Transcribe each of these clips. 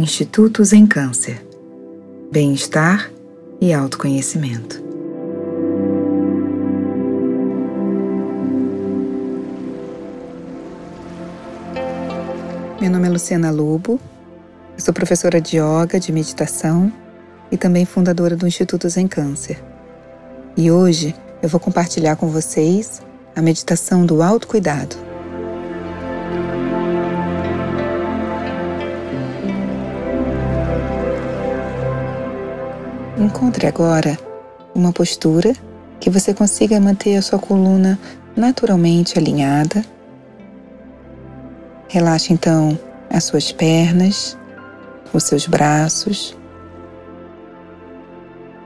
Institutos em Câncer, Bem-Estar e Autoconhecimento. Meu nome é Luciana Lobo, eu sou professora de yoga, de meditação e também fundadora do Instituto Zen Câncer. E hoje eu vou compartilhar com vocês a meditação do autocuidado. Encontre agora uma postura que você consiga manter a sua coluna naturalmente alinhada. Relaxe então as suas pernas, os seus braços,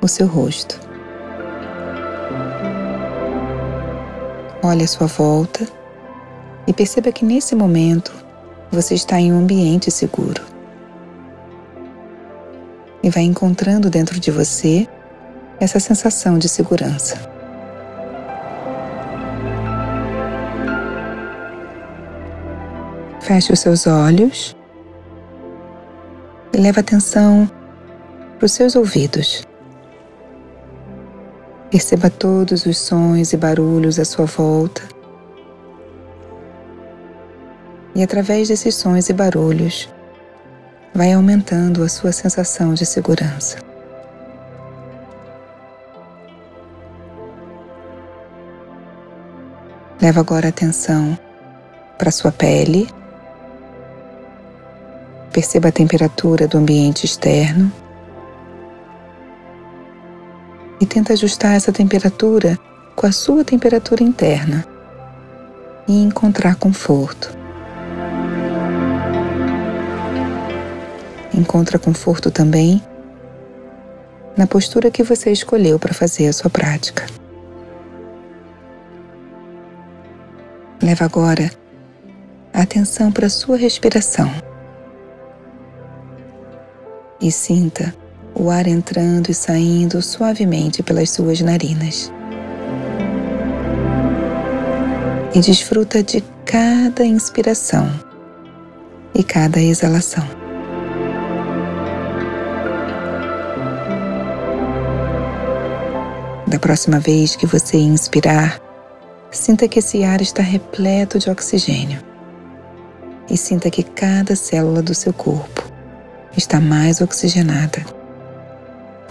o seu rosto. Olhe à sua volta e perceba que nesse momento você está em um ambiente seguro. E vai encontrando dentro de você essa sensação de segurança. Feche os seus olhos e leve atenção para os seus ouvidos. Perceba todos os sons e barulhos à sua volta. E através desses sons e barulhos, vai aumentando a sua sensação de segurança. Leva agora atenção para sua pele. Perceba a temperatura do ambiente externo e tenta ajustar essa temperatura com a sua temperatura interna e encontrar conforto. Encontra conforto também na postura que você escolheu para fazer a sua prática. Leva agora a atenção para a sua respiração e sinta o ar entrando e saindo suavemente pelas suas narinas. E desfruta de cada inspiração e cada exalação. Da próxima vez que você inspirar, sinta que esse ar está repleto de oxigênio e sinta que cada célula do seu corpo está mais oxigenada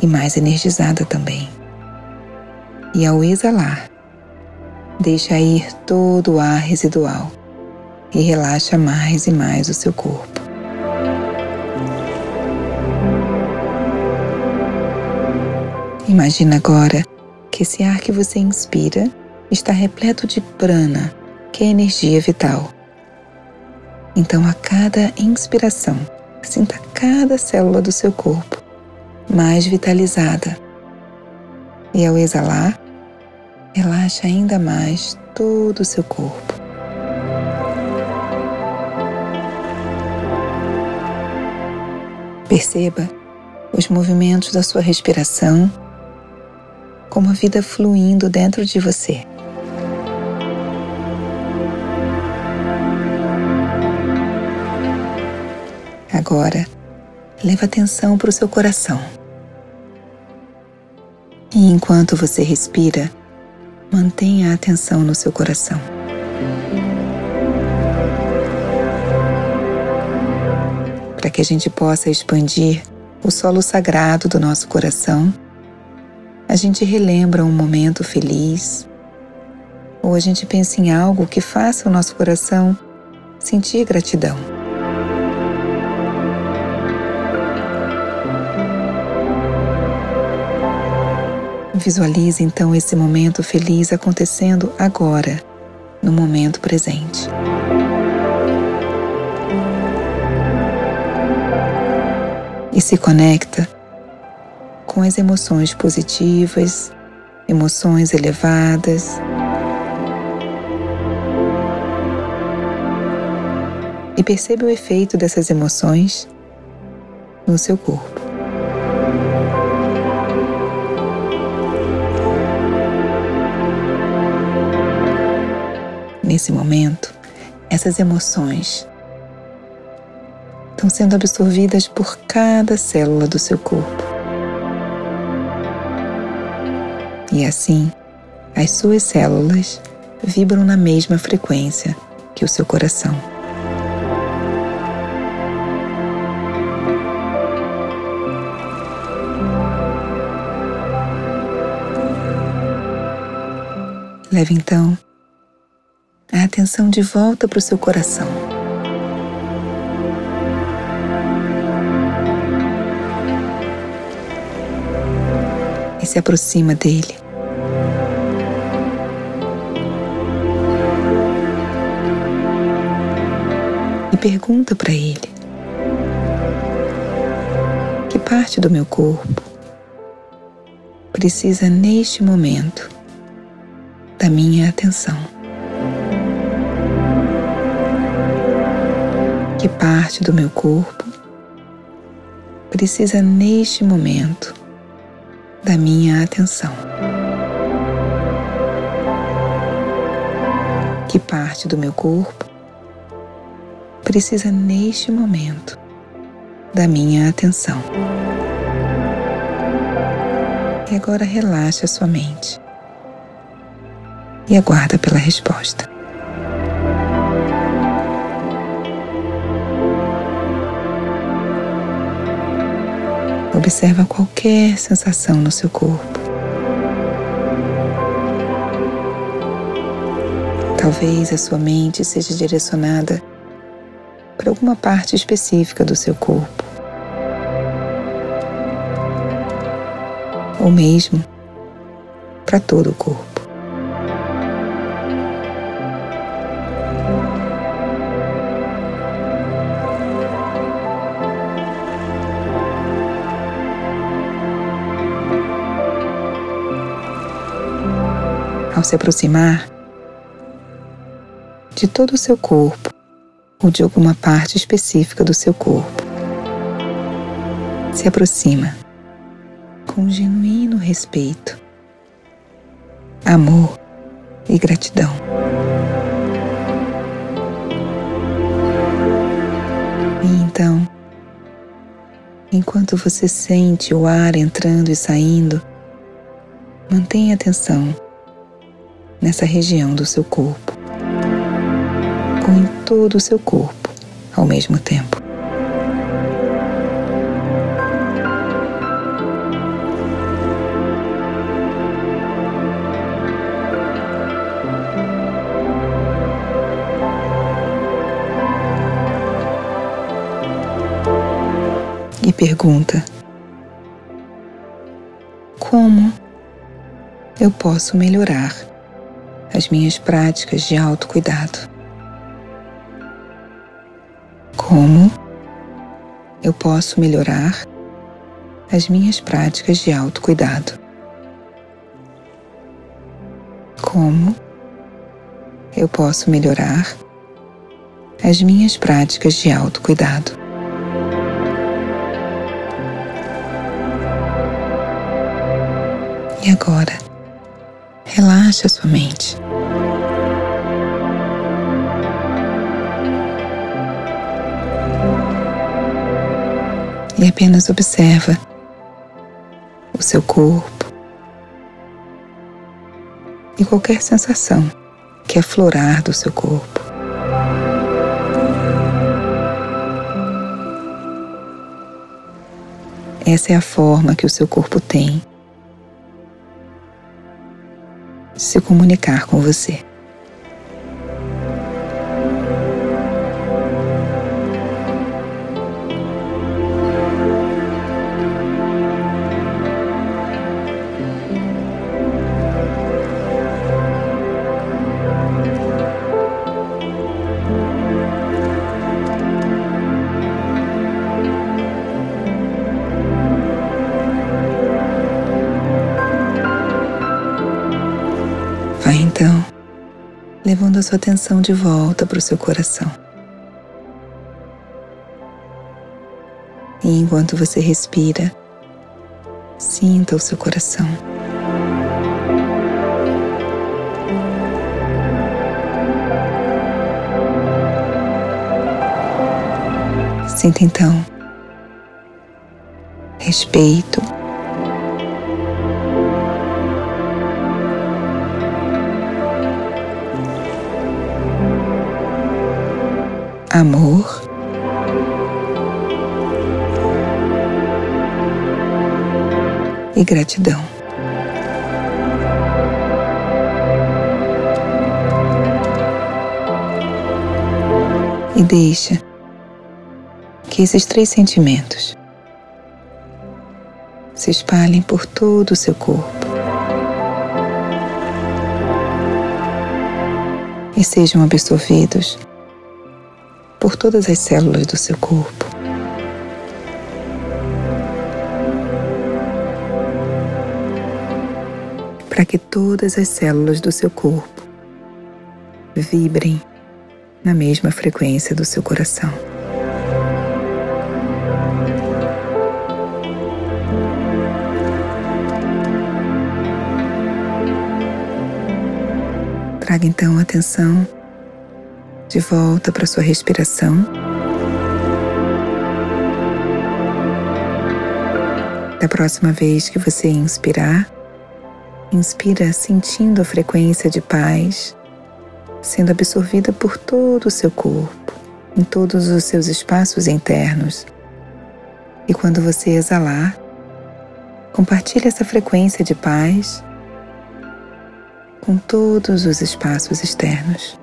e mais energizada também. E ao exalar, deixa ir todo o ar residual e relaxa mais e mais o seu corpo. Imagina agora que esse ar que você inspira está repleto de prana, que é energia vital. Então, a cada inspiração, sinta cada célula do seu corpo mais vitalizada. E ao exalar, relaxa ainda mais todo o seu corpo. Perceba os movimentos da sua respiração, como a vida fluindo dentro de você. Agora, leva atenção para o seu coração. E enquanto você respira, mantenha a atenção no seu coração. Para que a gente possa expandir o solo sagrado do nosso coração, a gente relembra um momento feliz, ou a gente pensa em algo que faça o nosso coração sentir gratidão. Visualize então esse momento feliz acontecendo agora, no momento presente. E se conecta com as emoções positivas, emoções elevadas. E perceba o efeito dessas emoções no seu corpo. nesse momento, essas emoções estão sendo absorvidas por cada célula do seu corpo. E assim, as suas células vibram na mesma frequência que o seu coração. Leve então a atenção de volta para o seu coração. E se aproxima dele. Pergunta para ele: Que parte do meu corpo precisa neste momento da minha atenção. Que parte do meu corpo precisa neste momento da minha atenção? Que parte do meu corpo precisa neste momento da minha atenção? E agora relaxa sua mente e aguarda pela resposta. Observa qualquer sensação no seu corpo. Talvez a sua mente seja direcionada para alguma parte específica do seu corpo. Ou mesmo para todo o corpo. ao se aproximar de todo o seu corpo ou de alguma parte específica do seu corpo. Se aproxima com genuíno respeito, amor e gratidão. E então, enquanto você sente o ar entrando e saindo, mantenha atenção nessa região do seu corpo, todo o seu corpo ao mesmo tempo. E pergunta: Como eu posso melhorar as minhas práticas de autocuidado. Como eu posso melhorar as minhas práticas de autocuidado? Como eu posso melhorar as minhas práticas de autocuidado? E agora, relaxa sua mente. E apenas observa o seu corpo e qualquer sensação que aflorar do seu corpo. Essa é a forma que o seu corpo tem de se comunicar com você. Levando a sua atenção de volta para o seu coração. E enquanto você respira, sinta o seu coração. Sinta então respeito, amor. E gratidão. E deixa que esses três sentimentos se espalhem por todo o seu corpo e sejam absorvidos por todas as células do seu corpo. Para que todas as células do seu corpo vibrem na mesma frequência do seu coração. Traga então atenção de volta para sua respiração. Da próxima vez que você inspirar, inspira sentindo a frequência de paz sendo absorvida por todo o seu corpo, em todos os seus espaços internos. E quando você exalar, compartilhe essa frequência de paz com todos os espaços externos.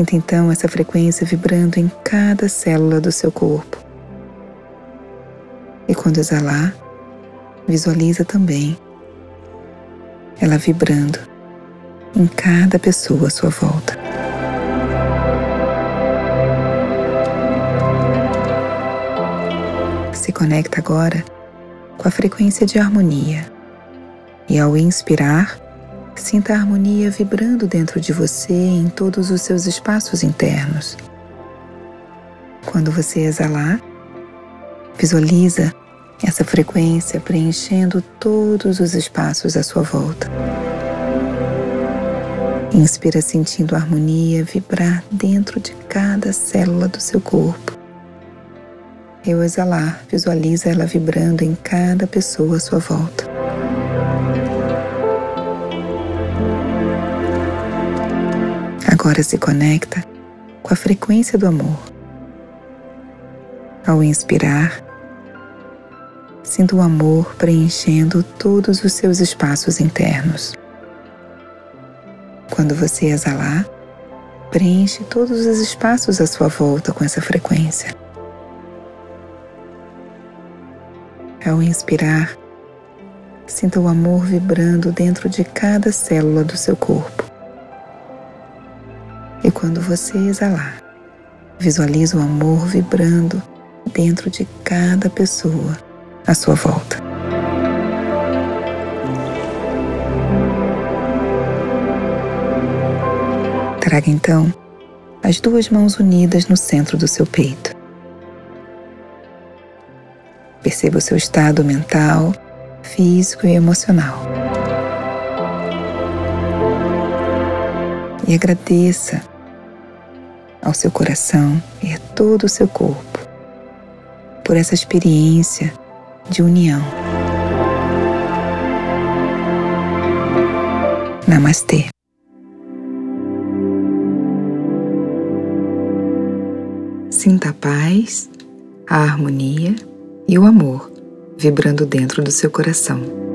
Sinta então essa frequência vibrando em cada célula do seu corpo. E quando exalar, visualiza também ela vibrando em cada pessoa à sua volta. Se conecta agora com a frequência de harmonia e ao inspirar, Sinta a harmonia vibrando dentro de você em todos os seus espaços internos. Quando você exalar, visualiza essa frequência preenchendo todos os espaços à sua volta. Inspira sentindo a harmonia vibrar dentro de cada célula do seu corpo. E ao exalar, visualiza ela vibrando em cada pessoa à sua volta. Agora se conecta com a frequência do amor. Ao inspirar, sinta o amor preenchendo todos os seus espaços internos. Quando você exalar, preenche todos os espaços à sua volta com essa frequência. Ao inspirar, sinta o amor vibrando dentro de cada célula do seu corpo. E quando você exalar, visualize o amor vibrando dentro de cada pessoa à sua volta. Traga então as duas mãos unidas no centro do seu peito. Perceba o seu estado mental, físico e emocional. E agradeça ao seu coração e a todo o seu corpo por essa experiência de união. Namastê. Sinta a paz, a harmonia e o amor vibrando dentro do seu coração.